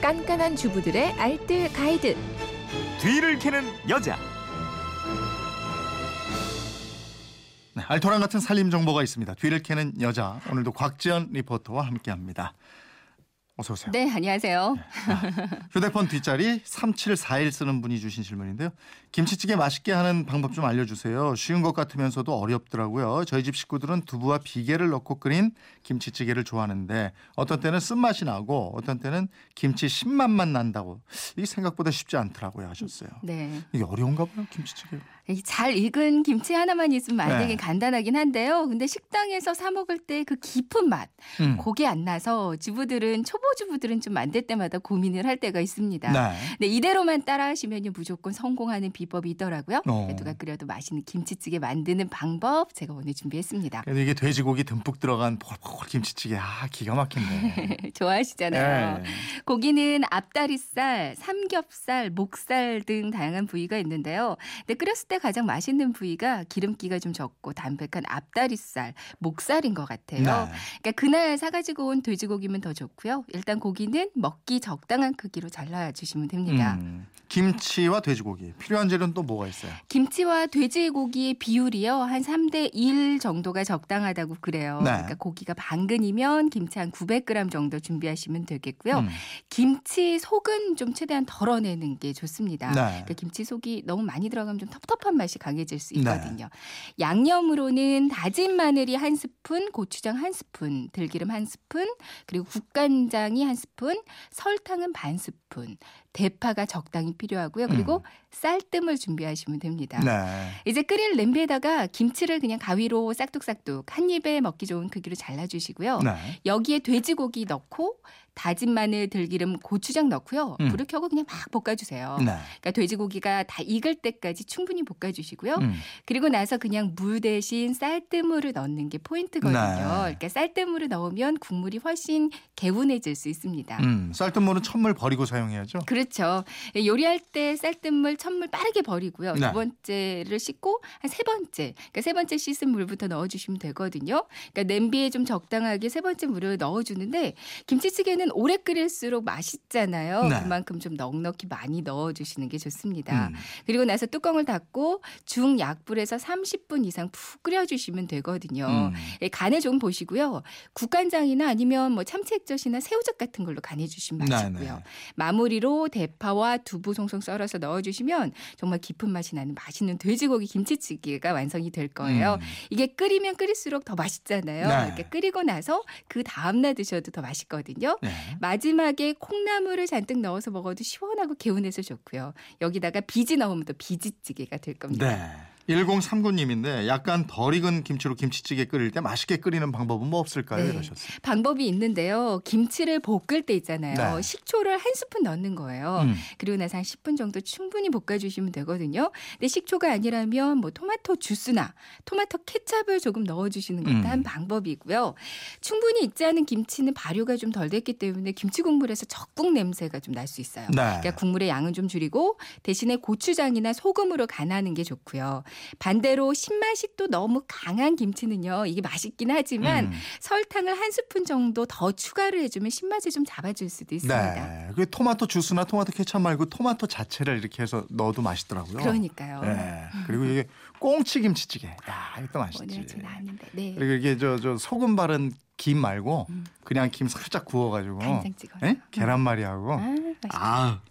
깐깐한 주부들의 알뜰 가이드. 뒤를 캐는 여자. 네, 알토란 같은 살림 정보가 있습니다. 뒤를 캐는 여자. 오늘도 곽지연 리포터와 함께합니다. 어서 오세요. 네, 안녕하세요. 휴대폰 뒷자리 3741 쓰는 분이 주신 질문인데요. 김치찌개 맛있게 하는 방법 좀 알려주세요. 쉬운 것 같으면서도 어렵더라고요. 저희 집 식구들은 두부와 비계를 넣고 끓인 김치찌개를 좋아하는데 어떤 때는 쓴맛이 나고 어떤 때는 김치 신맛만 난다고 이게 생각보다 쉽지 않더라고요 하셨어요. 네. 이게 어려운가 봐요 김치찌개. 이잘 익은 김치 하나만 있으면 만들기 네. 간단하긴 한데요. 근데 식당에서 사 먹을 때 그 깊은 맛, 음. 그게 안 나서 주부들은 초보 주부들은 좀 만들 때마다 고민을 할 때가 있습니다. 네. 네, 이대로만 따라하시면 무조건 성공하는 비법이 있더라고요. 어. 누가 끓여도 맛있는 김치찌개 만드는 방법 제가 오늘 준비했습니다. 그래도 이게 돼지고기 듬뿍 들어간 포글포글 김치찌개 아 기가 막힌데. 좋아하시잖아요. 네. 고기는 앞다리살, 삼겹살, 목살 등 다양한 부위가 있는데요. 근데 끓였을 때 가장 맛있는 부위가 기름기가 좀 적고 담백한 앞다리살, 목살인 것 같아요. 네. 그러니까 그날 사가지고 온 돼지고기면 더 좋고요. 일단 고기는 먹기 적당한 크기로 잘라 주시면 됩니다. 음, 김치와 돼지고기 필요한 재료는 또 뭐가 있어요? 김치와 돼지고기의 비율이요. 한 3대 1 정도가 적당하다고 그래요. 네. 그러니까 고기가 반근이면 김치 한 900g 정도 준비하시면 되겠고요. 음. 김치 속은 좀 최대한 덜어내는 게 좋습니다. 네. 그러니까 김치 속이 너무 많이 들어가면 좀 텁텁한 맛이 강해질 수 네. 있거든요. 양념으로는 다진 마늘이 한 스푼, 고추장 한 스푼, 들기름 한 스푼, 그리고 국간장 이 한 스푼, 설탕은 반 스푼, 대파가 적당히 필요하고요. 그리고 쌀뜨물 준비하시면 됩니다. 음. 네. 이제 끓일 냄비에다가 김치를 그냥 가위로 싹둑싹둑 한 입에 먹기 좋은 크기로 잘라주시고요. 네. 여기에 돼지고기 넣고 다진 마늘, 들기름, 고추장 넣고요. 음. 불을 켜고 그냥 막 볶아주세요. 네. 그러니까 돼지고기가 다 익을 때까지 충분히 볶아주시고요. 음. 그리고 나서 그냥 물 대신 쌀뜨물을 넣는 게 포인트거든요. 네. 그러니까 쌀뜨물을 넣으면 국물이 훨씬 개운해질 수 있습니다. 음, 쌀뜨물은 찬물 버리고 사용해야죠. 그 렇죠. 요리할 때 쌀뜨물, 찬물 빠르게 버리고요. 네. 두 번째를 씻고 한 세 번째, 그러니까 세 번째 씻은 물부터 넣어주시면 되거든요. 그러니까 냄비에 좀 적당하게 세 번째 물을 넣어주는데 김치찌개는 오래 끓일수록 맛있잖아요. 네. 그만큼 좀 넉넉히 많이 넣어주시는 게 좋습니다. 음. 그리고 나서 뚜껑을 닫고 중약불에서 30분 이상 푹 끓여주시면 되거든요. 음. 예, 간을 좀 보시고요. 국간장이나 아니면 뭐 참치액젓이나 새우젓 같은 걸로 간해주시면 네, 맛있고요. 네. 마무리로 대파와 두부 송송 썰어서 넣어주시면 정말 깊은 맛이 나는 맛있는 돼지고기 김치찌개가 완성이 될 거예요. 음. 이게 끓이면 끓일수록 더 맛있잖아요. 네. 이렇게 끓이고 나서 그 다음날 드셔도 더 맛있거든요. 네. 마지막에 콩나물을 잔뜩 넣어서 먹어도 시원하고 개운해서 좋고요. 여기다가 비지 넣으면 또 비지찌개가 될 겁니다. 네. 1039님인데 약간 덜 익은 김치로 김치찌개 끓일 때 맛있게 끓이는 방법은 뭐 없을까요? 네. 이러셨어요. 방법이 있는데요. 김치를 볶을 때 있잖아요. 네. 식초를 한 스푼 넣는 거예요. 음. 그리고 나서 한 10분 정도 충분히 볶아주시면 되거든요. 근데 식초가 아니라면 뭐 토마토 주스나 토마토 케찹을 조금 넣어주시는 것도 음. 한 방법이고요. 충분히 익지 않은 김치는 발효가 좀 덜 됐기 때문에 김치 국물에서 적국 냄새가 좀 날 수 있어요. 네. 그러니까 국물의 양은 좀 줄이고 대신에 고추장이나 소금으로 간하는 게 좋고요. 반대로 신맛이 또 너무 강한 김치는요. 이게 맛있긴 하지만 음. 설탕을 한 스푼 정도 더 추가를 해주면 신맛을 좀 잡아줄 수도 있습니다. 네. 그 토마토 주스나 토마토 케찹 말고 토마토 자체를 이렇게 해서 넣어도 맛있더라고요. 그러니까요. 네. 그리고 이게 꽁치 김치찌개. 야, 이것도 맛있지. 오늘 좀 나왔는데. 네. 그리고 이게 저, 저 소금 바른 김 말고 음. 그냥 김 살짝 구워가지고 간장 찍어서. 예? 계란말이하고 아, 맛있다. 아